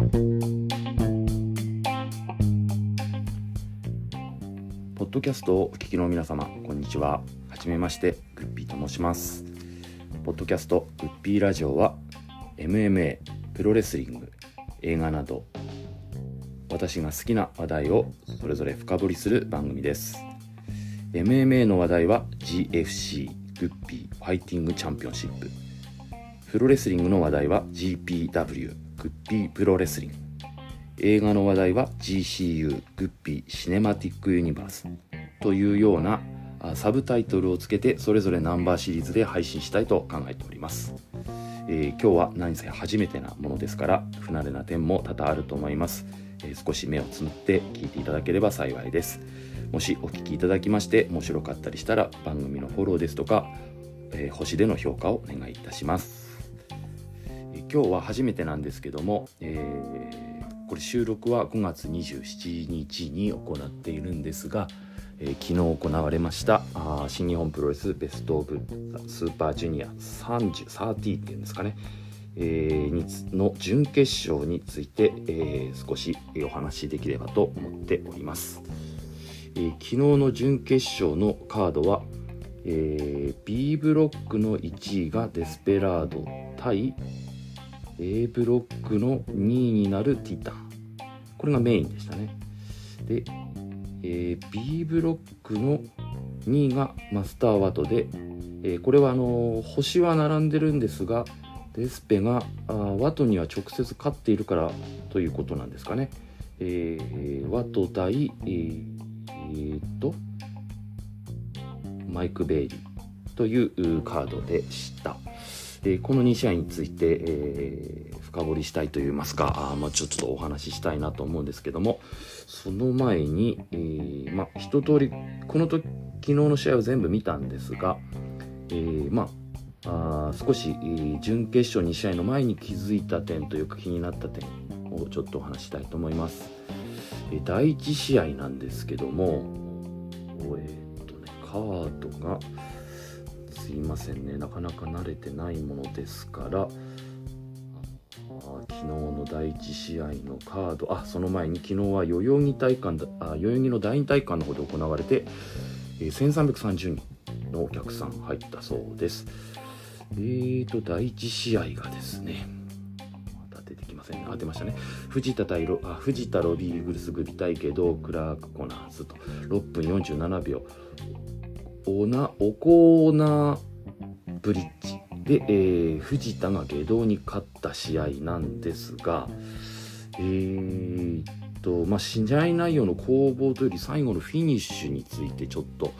ポッドキャストをお聞きの皆様こんにちは。はじめましてグッピーと申します。ポッドキャストグッピーラジオは MMA プロレスリング映画など私が好きな話題をそれぞれ深掘りする番組です。MMA の話題は GFC グッピーファイティングチャンピオンシップ。プロレスリングの話題は GPW グッピープロレスリング。映画の話題は GCU グッピーシネマティックユニバース。というようなサブタイトルをつけてそれぞれナンバーシリーズで配信したいと考えております、えー、今日は何せ初めてなものですから不慣れな点も多々あると思います、えー、少し目をつむって聞いていただければ幸いです。もしお聞きいただきまして面白かったりしたら番組のフォローですとか、えー、星での評価をお願いいたします、今日は初めてなんですけども、えこれ収録は5月27日に行っているんですが、えー、昨日行われましたあ新日本プロレスベスト・オブ・スーパージュニア30、30っていうんですかね、えー、の準決勝について、えー、少しお話しできればと思っております、えー、昨日の準決勝のカードは、えー、B ブロックの1位がデスペラード対 A ブロックの2位になるティタン。これがメインでしたね。で、えー、B ブロックの2位がマスターワトで、えー、これはあの星は並んでるんですがデスペがあワトには直接勝っているからということなんですかね、えー、ワト対えー、えー、とマイク・ベイリーというカードでした。えー、この2試合について、えー、深掘りしたいといいますかあ、まあ、ちょっとお話ししたいなと思うんですけどもその前に、えー、まあ、一通りこの時昨日の試合を全部見たんですが、えー、まああ少し、準決勝2試合の前に気づいた点というか気になった点をちょっとお話したいと思います。え、第1試合なんですけども、え、っとね、カードが、すいませんね。なかなか慣れてないものですから。昨日の第1試合のカード。あその前に昨日は代々木体館あ代々木の第2体育館の方で行われて、え、1330人のお客さん入ったそうです。えーと第1試合がですねまた出てきませんね。あ出ましたね。藤田対ロあ藤田ロビーグルス組対ゲドクラークコナーズと。6分47秒。オナオコーナーブリッジ。で、えー、藤田が下道に勝った試合なんですがえー、っとまあ試合内容の攻防というより最後のフィニッシュについてちょっと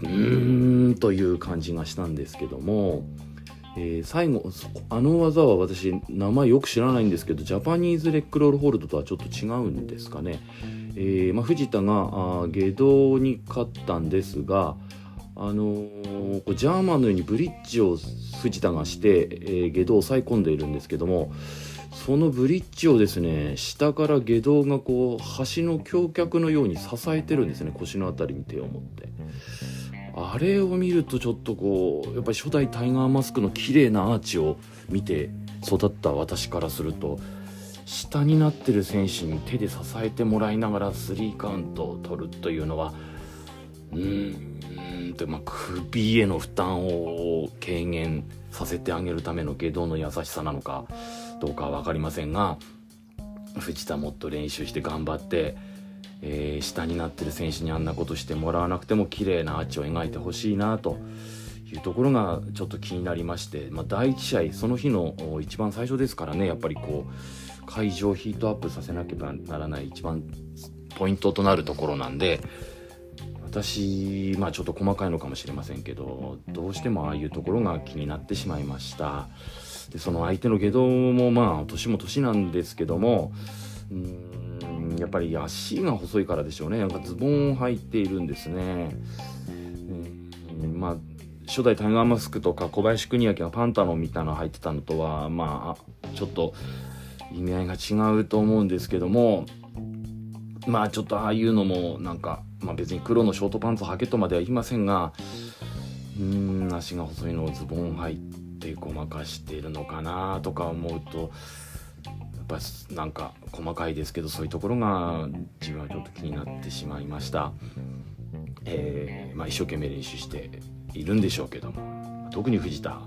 うーんという感じがしたんですけども、えー、最後あの技は私名前よく知らないんですけどジャパニーズレックロールホールドとはちょっと違うんですかね、えーまあ、藤田があ下道に勝ったんですがあのー、ジャーマンのようにブリッジを藤田がして、えー、下道を抑え込んでいるんですけどもそのブリッジをですね下から下道がこう橋の橋脚のように支えてるんですね腰の辺りに手を持って。あれを見るとちょっとこうやっぱり初代タイガーマスクの綺麗なアーチを見て育った私からすると下になってる選手に手で支えてもらいながらスリーカウントを取るというのはうんと、まあ、首への負担を軽減させてあげるための下道の優しさなのかどうかは分かりませんが藤田もっと練習して頑張って、えー、下になってる選手にあんなことしてもらわなくても綺麗なアーチを描いてほしいなというところがちょっと気になりまして、まあ、第1試合その日の一番最初ですからねやっぱりこう会場ヒートアップさせなければならない一番ポイントとなるところなんで私まあちょっと細かいのかもしれませんけどどうしてもああいうところが気になってしまいました。でその相手の下道もまあ年も年なんですけどもうんやっぱり足が細いからでしょうね。なんかズボン入っているんですね、うん、まあ初代タイガーマスクとか小林邦明がパンタロンみたいなの入ってたのとはまあちょっと意味合いが違うと思うんですけどもまあちょっとああいうのもなんかまあ、別に黒のショートパンツ履けとまでは言いませんがうん足が細いのをズボン履いてごまかしているのかなとか思うとやっぱなんか細かいですけどそういうところが自分はちょっと気になってしまいました、えー、まあ、一生懸命練習しているんでしょうけども特に藤田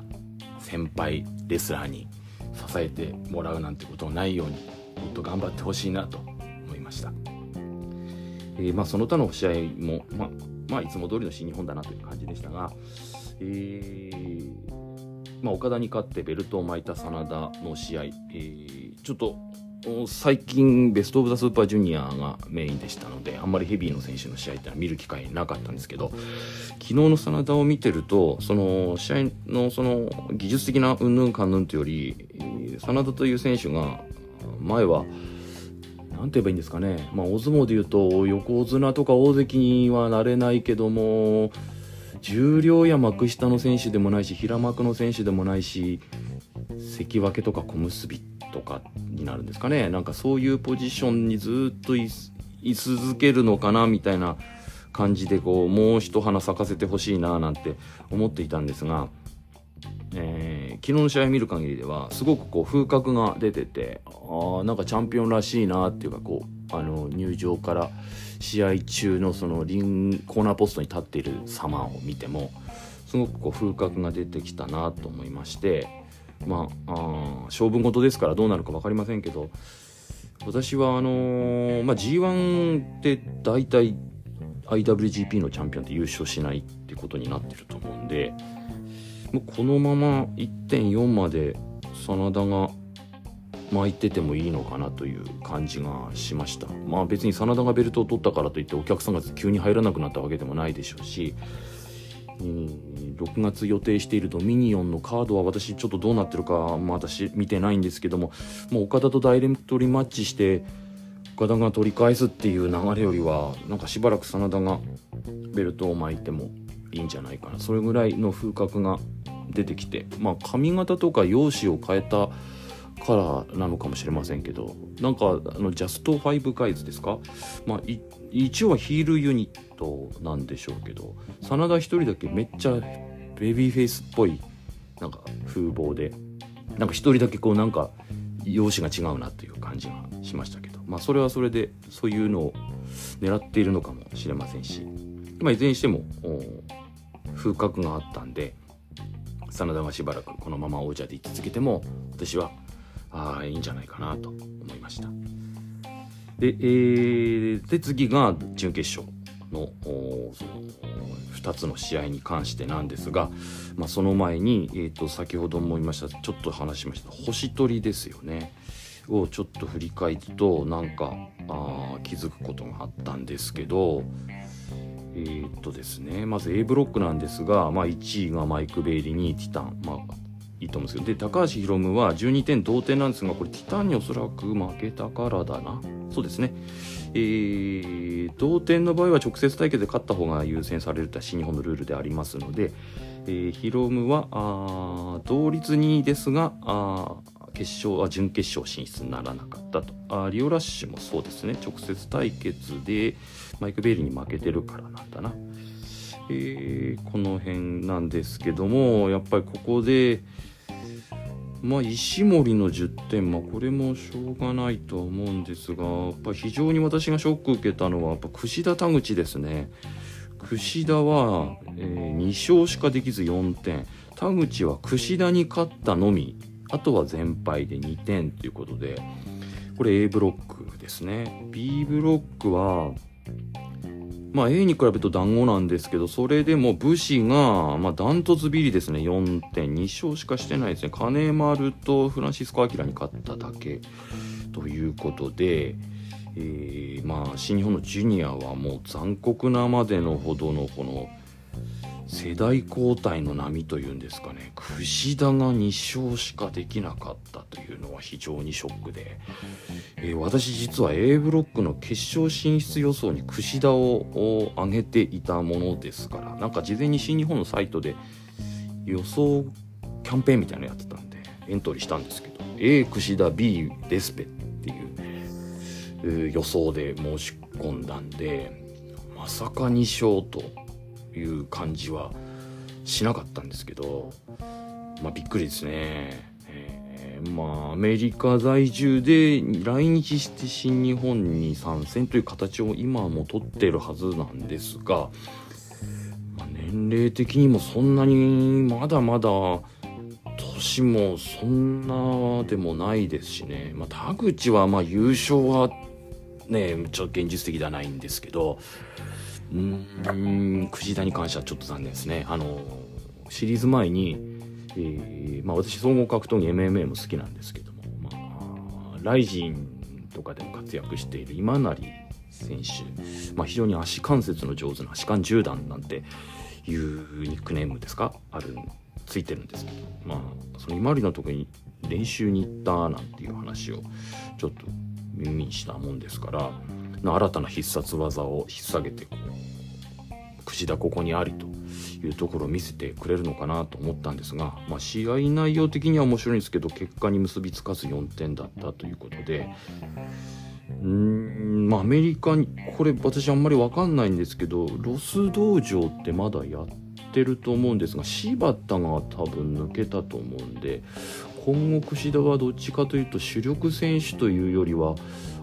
先輩レスラーに支えてもらうなんてことないようにもっと頑張ってほしいなと思いました、えー、まあ、その他の試合も、まあ、まあ、いつも通りの新日本だなという感じでしたが、えーまあ、岡田に勝ってベルトを巻いた真田の試合、えー、ちょっと最近ベスト・オブ・ザ・スーパージュニアがメインでしたのであんまりヘビーの選手の試合ってのは見る機会なかったんですけど昨日の真田を見てるとその試合のその技術的なうんぬんかんぬんというより真田という選手が前は何て言えばいいんですかね、まあ、大相撲でいうと横綱とか大関にはなれないけども重量や幕下の選手でもないし平幕の選手でもないし関脇とか小結とかになるんですかね。なんかそういうポジションにずっとい続けるのかなみたいな感じでこうもう一花咲かせてほしいななんて思っていたんですが、昨日の試合見る限りではすごくこう風格が出ててあなんかチャンピオンらしいなっていうかこうあの入場から試合中のそのリンコーナーポストに立っている様を見てもすごくこう風格が出てきたなと思いましてまああ勝負事ですからどうなるか分かりませんけど私はあのー、まあ、G1 って大体 IWGP のチャンピオンって優勝しないってことになってると思うんでもうこのまま1.4まで真田が巻いててもいいのかなという感じがしました。まあ別に真田がベルトを取ったからといってお客さんが急に入らなくなったわけでもないでしょうし、えー、6月予定しているドミニオンのカードは私ちょっとどうなってるか、まあ、私見てないんですけどももう岡田とダイレクトリマッチして岡田が取り返すっていう流れよりはなんかしばらく真田がベルトを巻いてもいいんじゃないかな。それぐらいの風格が出てきてまあ髪型とか容姿を変えたからなのかもしれませんけどなんかあのジャスト5ガイズですか？まあ一応はヒールユニットなんでしょうけど真田一人だけめっちゃベビーフェイスっぽいなんか風貌でなんか一人だけこうなんか容姿が違うなという感じがしましたけどまあそれはそれでそういうのを狙っているのかもしれませんしまあいずれにしても風格があったんで真田がしばらくこのまま王者で居続けても私はあいいんじゃないかなと思いました。で,、えー、で次が準決勝のその2つの試合に関してなんですが、まあ、その前に、えーと、先ほども言いましたちょっと話しました星取りですよねをちょっと振り返るとなんかあ気づくことがあったんですけどえー、っとですねまず A ブロックなんですが、まあ、1位がマイク・ベイリー2位ティタン、まあ、いいと思うんですけどで高橋宏夢は12点同点なんですがこれティタンにおそらく負けたからだな。そうですね。えー、同点の場合は直接対決で勝った方が優先されるとは新日本のルールでありますので、えー、ヒロムはあ同率2位ですがあ決勝は準決勝進出にならなかったとあリオラッシュもそうですね直接対決でマイク・ベイリーに負けてるからなんだな、えー、この辺なんですけどもやっぱりここでまあ、石森の10点、まあ、これもしょうがないとは思うんですが、やっぱ非常に私がショック受けたのは、やっぱ串田田口ですね。串田は、えー、2勝しかできず4点。田口は串田に勝ったのみ。あとは全敗で2点ということで、これ A ブロックですね。B ブロックは、まあ A に比べると団子なんですけど、それでも武士が、まあダントツビリですね。4点、2勝しかしてないですね。金丸とフランシスコ・アキラに勝っただけということで、えー、まあ新日本のジュニアはもう残酷なまでのほどのこの世代交代の波というんですかね櫛田が2勝しかできなかったというのは非常にショックで、えー、私実は A ブロックの決勝進出予想に櫛田を上げていたものですからなんか事前に新日本のサイトで予想キャンペーンみたいなのやってたんでエントリーしたんですけど A 櫛田 B デスペっていう、予想で申し込んだんでまさか2勝と。いう感じはしなかったんですけど、まあ、びっくりですね。えまあアメリカ在住で来日して新日本に参戦という形を今も取ってるはずなんですが、まあ、年齢的にもそんなにまだまだ年もそんなでもないですしね、まあ、田口はまあ優勝はねちょっと現実的ではないんですけどうん藤田に関してはちょっと残念ですね。あのシリーズ前に、えー、まあ、私総合格闘技 MMA も好きなんですけども、まあ、ライジンとかでも活躍している今成選手、まあ、非常に足関節の上手な足関10段なんていうニックネームですか？あるついてるんですけどまあその今成のとこに練習に行ったなんていう話をちょっと耳にしたもんですから新たな必殺技を引っ提げてこう櫛田ここにありというところを見せてくれるのかなと思ったんですが、まあ、試合内容的には面白いんですけど結果に結びつかず4点だったということでうんまあアメリカにこれ私あんまり分かんないんですけどロス道場ってまだやってると思うんですが柴田が多分抜けたと思うんで今後櫛田はどっちかというと主力選手というよりは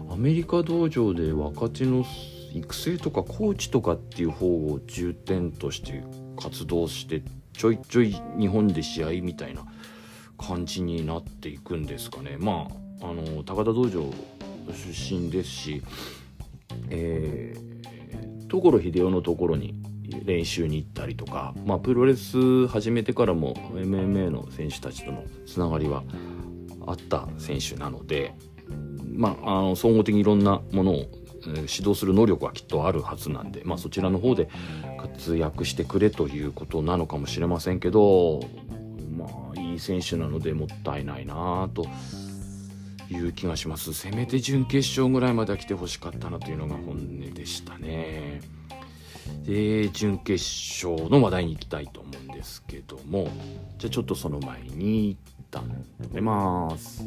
アメリカ道場で若手の育成とかコーチとかっていう方を重点として活動してちょいちょい日本で試合みたいな感じになっていくんですかね。まああの高田道場出身ですし、えー、所秀夫のところに練習に行ったりとか、まあ、プロレス始めてからも MMA の選手たちとのつながりはあった選手なので、まあ、あの総合的にいろんなものを指導する能力はきっとあるはずなんで、まあ、そちらの方で活躍してくれということなのかもしれませんけど、まあ、いい選手なのでもったいないなという気がします。せめて準決勝ぐらいまでは来てほしかったなというのが本音でしたね。で準決勝の話題に行きたいと思うんですけどもじゃあちょっとその前に一旦止めます。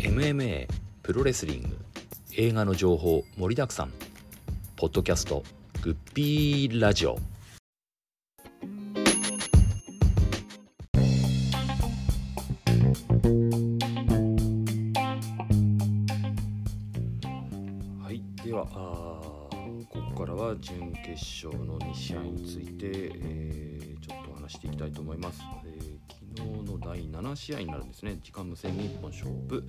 MMA プロレスリング。映画の情報盛りだくさん。ポッドキャストグッピーラジオ。準決勝の2試合について、えーちょっとお話していきたいと思います、えー昨日の第7試合になるんですね。時間無制限一本勝負。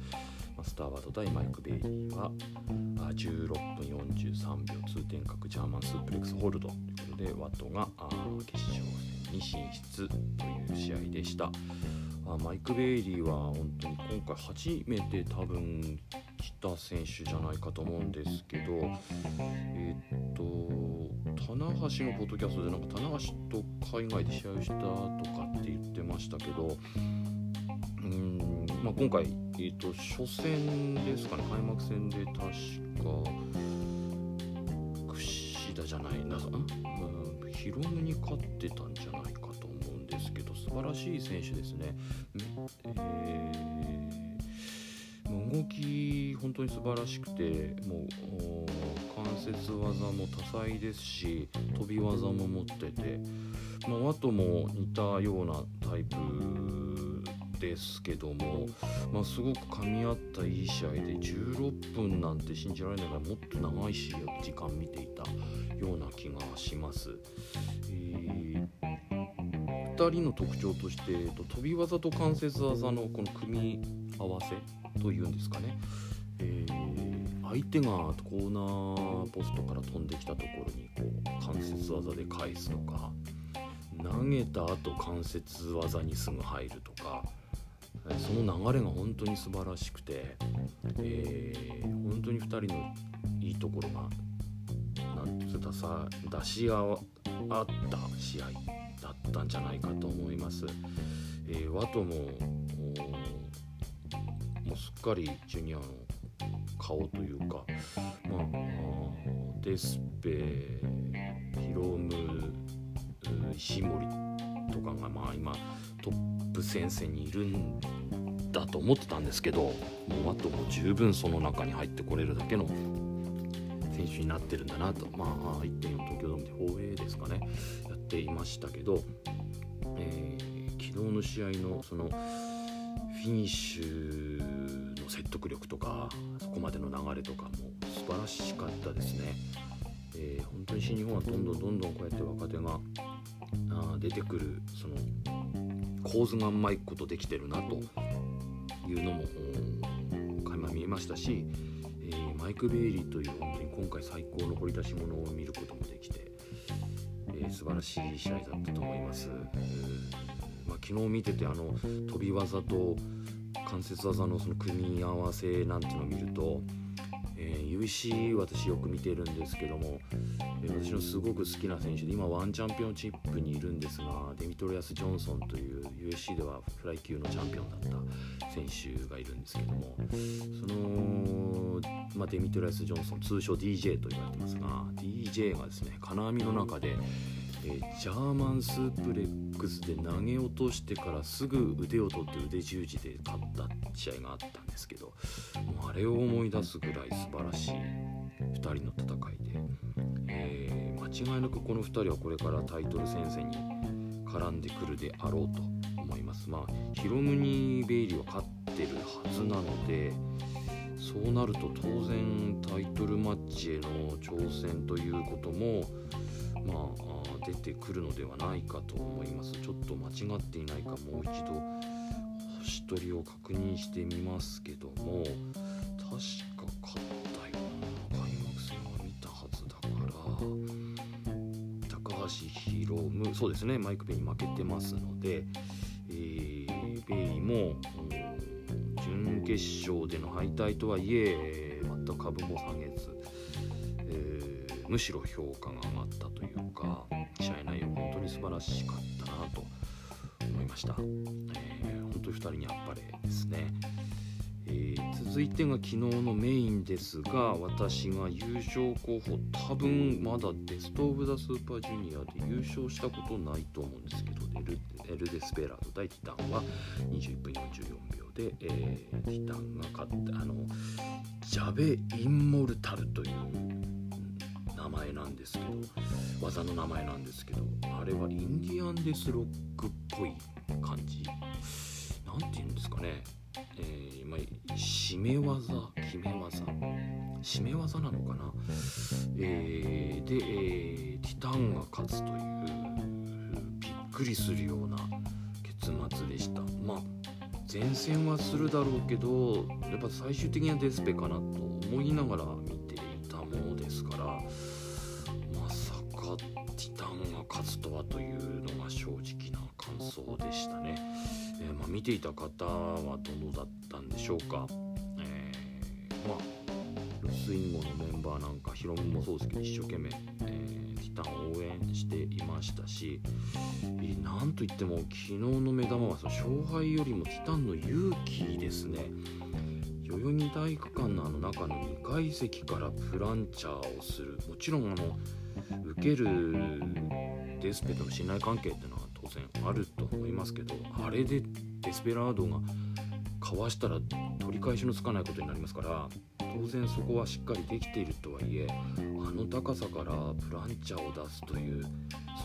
スターワード対マイク・ベイリーは16分43秒通天閣ジャーマンスープレックスホールドということでワトが決勝戦に進出という試合でした。マイク・ベイリーは本当に今回初めて多分来た選手じゃないかと思うんですけどえーっと棚橋のポッドキャストでなんか棚橋と海外で試合をしたとかって言ってましたけどうーん、まあ、今回、えーっと初戦ですかね開幕戦で確か櫛田じゃないな、うん、ヒロムに勝ってたんじゃないかと思うんですけど素晴らしい選手ですね。えー動き本当に素晴らしくてもう関節技も多彩ですし飛び技も持ってて、まあ、ワトも似たようなタイプですけども、まあ、すごく噛み合ったいい試合で16分なんて信じられないぐらもっと長い試合時間見ていたような気がします。2人の特徴として、えっと飛び技と関節技のこの組み合わせというんですかね、えー相手がコーナーポストから飛んできたところにこう関節技で返すとか投げた後関節技にすぐ入るとかその流れが本当に素晴らしくて、えー本当に2人のいいところがなんて言ったさ出し合った試合だったんじゃないかと思います。えーワトももすっかりジュニアの顔というか、まあ、デスペヒロム石森とかがまあ今トップ戦線にいるんだと思ってたんですけどもうあともう十分その中に入ってこれるだけの選手になってるんだなとまあ1.4東京ドームで放映ですかねやっていましたけど、えー、昨日の試合のそのフィニッシュの説得力とかそこまでの流れとかも素晴らしかったですね。えー、本当に新日本はどんどんどんどんこうやって若手があ出てくるその構図がうまいことできてるなというのも垣間見えましたし、えー、マイク・ベイリーという本当に今回最高の掘り出し物を見ることもできて、えー、素晴らしい試合だったと思います。まあ、昨日見ててあの飛び技と関節技のその組み合わせなんていうのを見るとえー、UC 私よく見てるんですけども、えー、私のすごく好きな選手で今 ONE Championship にいるんですがデミトリアス・ジョンソンという USC ではフライ級のチャンピオンだった選手がいるんですけどもその、まあ、デミトリアス・ジョンソン通称 DJ と言われてますが DJ がですね金網の中でえー、ジャーマンスープレックスで投げ落としてからすぐ腕を取って腕十字で勝った試合があったんですけどもうあれを思い出すぐらい素晴らしい2人の戦いで、えー、間違いなくこの2人はこれからタイトル戦線に絡んでくるであろうと思います。まあヒロムニー・ベイリーは勝ってるはずなのでそうなると当然タイトルマッチへの挑戦ということもまあ出てくるのではないかと思います。ちょっと間違っていないかもう一度星取りを確認してみますけども確か勝ったような開幕戦は見たはずだから高橋宏夢そうですね。マイク・ベイに負けてますので、えー、ベイも、準決勝での敗退とはいえ全く株も下げず、えー、むしろ評価が上がったというか試合内容本当に素晴らしかったなと思いました、えー、本当に2人にあっぱれですね、えー、続いてが昨日のメインですが私が優勝候補多分まだベスト・オブ・ザ・スーパージュニアで優勝したことないと思うんですけどエルエルデスペラード対ティタンは21分44秒で、えー、ティタンが勝ってあのジャベ・インモルタルという前なんですけど技の名前なんですけどあれはインディアンデスロックっぽい感じ。何て言うんですかね。えー、まあ、締め技決め技。締め技なのかな、えー、で、えー、ティタンが勝つというびっくりするような結末でした。まあ前線はするだろうけどやっぱ最終的にはデスペかなと思いながら見ていたものですから勝つとはというのが正直な感想でしたね、えー、まあ、見ていた方はどうだったんでしょうか、えー、まあスインゴのメンバーなんかヒロムもそうですけど一生懸命、えー、ティタンを応援していましたし、え、なんといっても昨日の目玉はその勝敗よりもティタンの勇気ですね。代々木体育館のあの中の2階席からプランチャーをする。もちろんあの受けるデスペとの信頼関係っていうのは当然あると思いますけどあれでデスペラードがかわしたら取り返しのつかないことになりますから当然そこはしっかりできているとはいえあの高さからプランチャーを出すという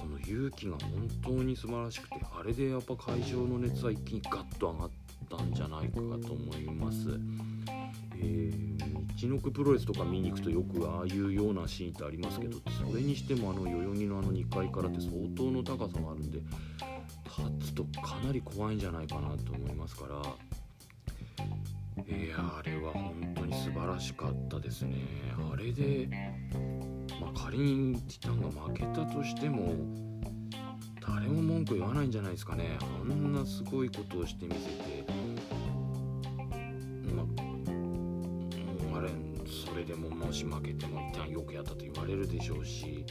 その勇気が本当に素晴らしくてあれでやっぱ会場の熱は一気にガッと上がったんじゃないかと思います。え、一ノプロレスとか見に行くとよくああいうようなシーンってありますけどそれにしてもあの代々木のあの2階からって相当の高さがあるんで立つとかなり怖いんじゃないかなと思いますから。いやあれは本当に素晴らしかったですね。あれで、まあ、仮にティタンが負けたとしても誰も文句言わないんじゃないですかね。あんなすごいことをしてみせてもし負けても一旦よくやったと言われるでしょうし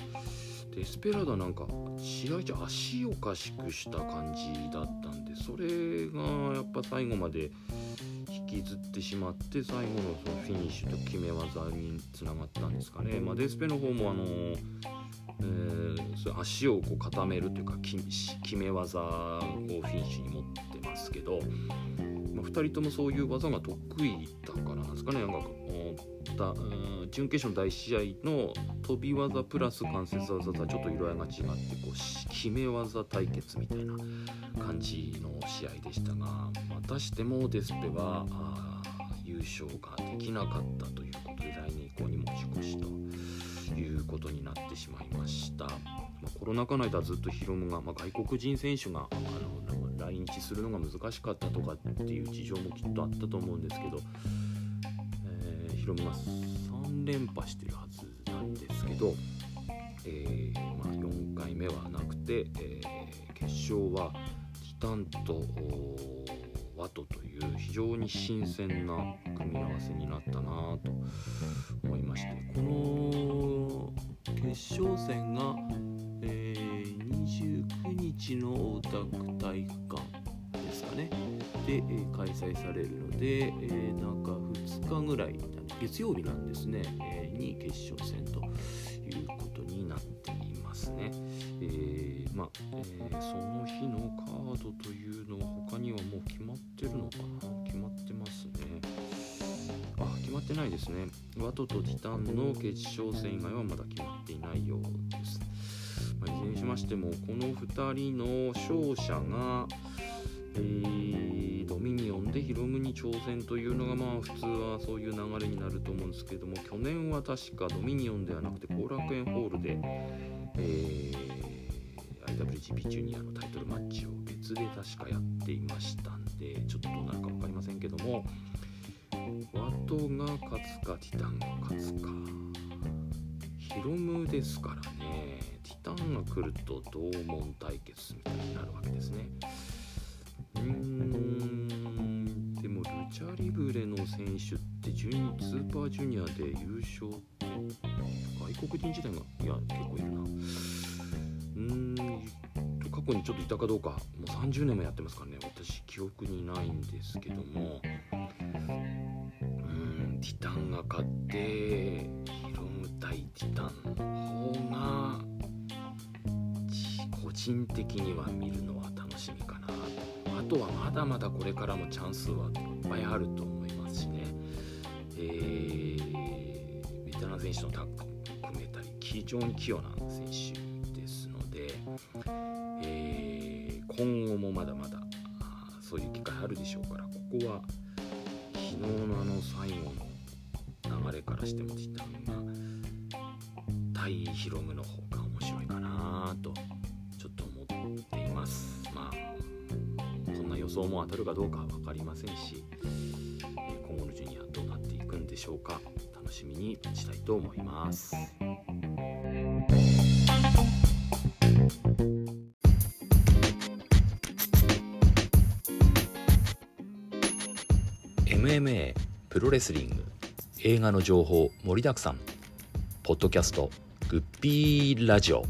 デスペラーダなんか試合中足おかしくした感じだったんでそれがやっぱ最後まで引きずってしまって最後のそのフィニッシュと決め技につながったんですかね、まあ、デスペの方もあのえー、そ足をこう固めるというか決め技をフィニッシュに持ってますけどまあ、2人ともそういう技が得意だからなんですかねなんかだ準決勝の第1試合の飛び技プラス関節技とはちょっと色合いが違ってこう決め技対決みたいな感じの試合でしたがまたしてもデスペは優勝ができなかったということで来年以降に持ち越しということになってしまいました。まあ、コロナ禍の間ずっとヒロムが、まあ、外国人選手があの日するのが難しかったとかっていう事情もきっとあったと思うんですけど、えー、ヒロムが3連覇してるはずなんですけど、えー、まあ、4回目はなくて、えー、決勝はティタンとワトという非常に新鮮な組み合わせになったなと思いましてこの決勝戦が、えー、29日の大田区で、え、開催されるので、えー、なんか2日ぐらい月曜日なんですね、え、に決勝戦ということになっていますね。え、ま、え、その日のカードというのは他にはもう決まってるのかな？決まってますね。あ、決まってないですね。ワトとティタンの決勝戦以外はまだ決まっていないようです。まあ、いずれにしましても、この2人の勝者が、えー、ヒロムに挑戦というのがまあ普通はそういう流れになると思うんですけども去年は確かドミニオンではなくて後楽園ホールで、えー、IWGP ジュニアのタイトルマッチを別で確かやっていましたんでちょっとどうなるか分かりませんけどもワトが勝つかティタンが勝つかヒロムですからねティタンが来ると同門対決みたいになるわけですね。チャリブレの選手ってジュスーパージュニアで優勝って外国人時代がいや結構いるな。うん過去にちょっといたかどうかもう30年もやってますからね私記憶にないんですけども。うんティタンが勝ってヒロム対ティタンの方が個人的には見るのは楽しみかな。あとはまだまだこれからもチャンスはぱいあると思いますしね、えー、ベテラン選手のタッグも組めたり非常に器用な選手ですので、えー、今後もまだまだそういう機会あるでしょうからここは昨日のあの最後の流れからしてもティタンが対ヒロムの方が面白いかなとちょっと思っています。まあそんな予想も当たるかどうかは分かりませんししょうか？楽しみにしたいと思います。MMA プロレスリング映画の情報盛りだくさん。ポッドキャストグッピーラジオ。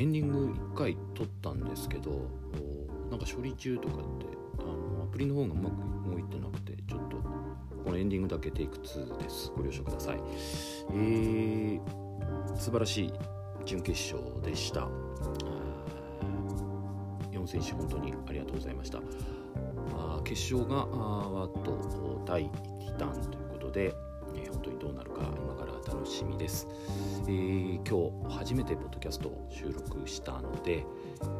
エンディング1回撮ったんですけどなんか処理中とかってあのアプリの方がうまく動いてなくてちょっとこのエンディングだけテイク2です。ご了承ください。えー、素晴らしい準決勝でした。4選手本当にありがとうございました。あ決勝がワット対ティタンということで、えー、本当にどうなるか今から楽しみです、えー、今日初めてポッドキャストを収録したので、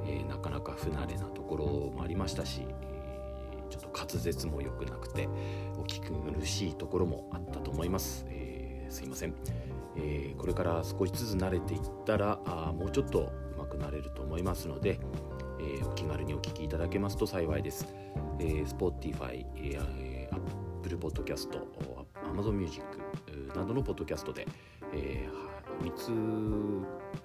えー、なかなか不慣れなところもありましたし、えー、ちょっと滑舌も良くなくてお聞き苦しいところもあったと思います、えー、すいません、えこれから少しずつ慣れていったらあもうちょっと上手くなれると思いますので、えお気軽にお聞きいただけますと幸いです、えー、Spotify、えー、Apple Podcast Amazon Music などのポッドキャストで、えー、3つ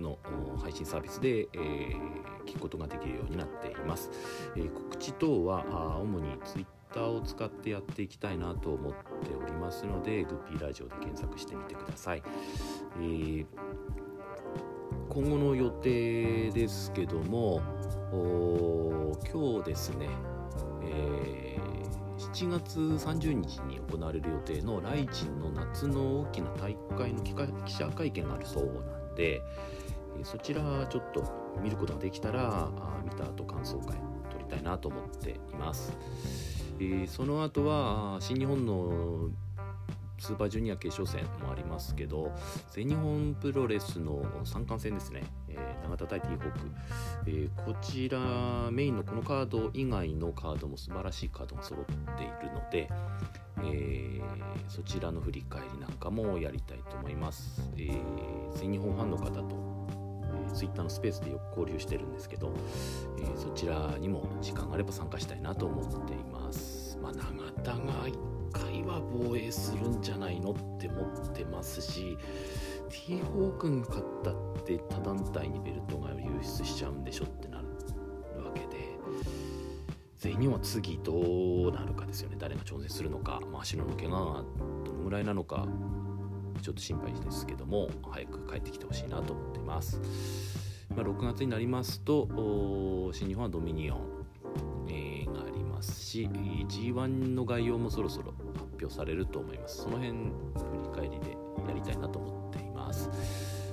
の配信サービスで、えー、聞くことができるようになっています。えー、告知等は主に Twitter を使ってやっていきたいなと思っておりますので、グッピーラジオで検索してみてください。えー、今後の予定ですけども、今日ですね、えー、1月30日に行われる予定のライチンの夏の大きな大会の記者会見があるそうなんで、そちらちょっと見ることができたら見た後感想会撮りたいなと思っています、えー、その後は新日本のスーパージュニア決勝戦もありますけど全日本プロレスの三冠戦ですね、えー、永田対ティーホーク、えー、こちらメインのこのカード以外のカードも素晴らしいカードが揃っているので、えー、そちらの振り返りなんかもやりたいと思います、え、全日本ファンの方と、えー、Twitter のスペースでよく交流してるんですけど、え、そちらにも時間があれば参加したいなと思っています。まあ永田回は防衛するんじゃないのって思ってますし T ホークン勝ったって他団体にベルトが流出しちゃうんでしょってなるわけで全日本は次どうなるかですよね誰が挑戦するのか、まあ、足の怪我がどのぐらいなのかちょっと心配ですけども早く帰ってきてほしいなと思っています。まあ、6月になりますと新日本はドミニオン、え、がありますし G1 の概要もそろそろ表されると思います。その辺振り返りでやりたいなと思っています。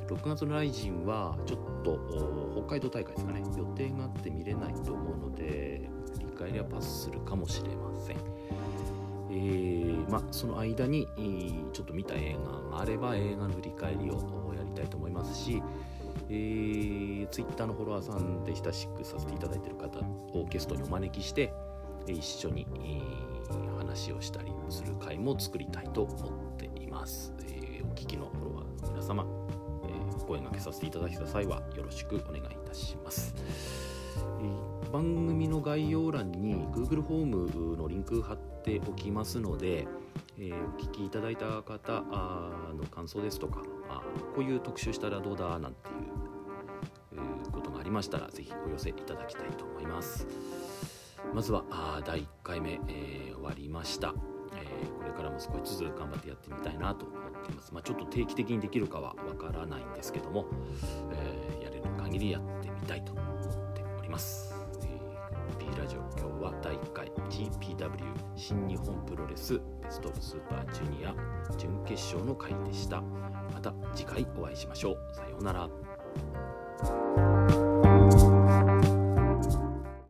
6月のライジンはちょっと北海道大会ですかね。予定があって見れないと思うので振り返りはパスするかもしれません。えー、まあその間にちょっと見た映画があれば映画の振り返りをやりたいと思いますしえー、Twitter のフォロワーさんで親しくさせていただいている方をゲストにお招きしてえ一緒に、話をしたりする回も作りたいと思っています。えー、お聞きのフォロワーの皆様、えー、声がけさせていただいた際はよろしくお願いいたします。えー、番組の概要欄に Google フォームのリンク貼っておきますので、えー、お聞きいただいた方の感想ですとかあこういう特集したらどうだなんていう、ことがありましたらぜひお寄せいただきたいと思います。まずはあ第1回目、えー、終わりました、えー、これからも少しずつ頑張ってやってみたいなと思っています、まあ、ちょっと定期的にできるかはわからないんですけども、えー、やれる限りやってみたいと思っております、えー、P ラジオ今日は第1回。GPW 新日本プロレスベストオブスーパージュニア準決勝の回でした。また次回お会いしましょう。さようなら。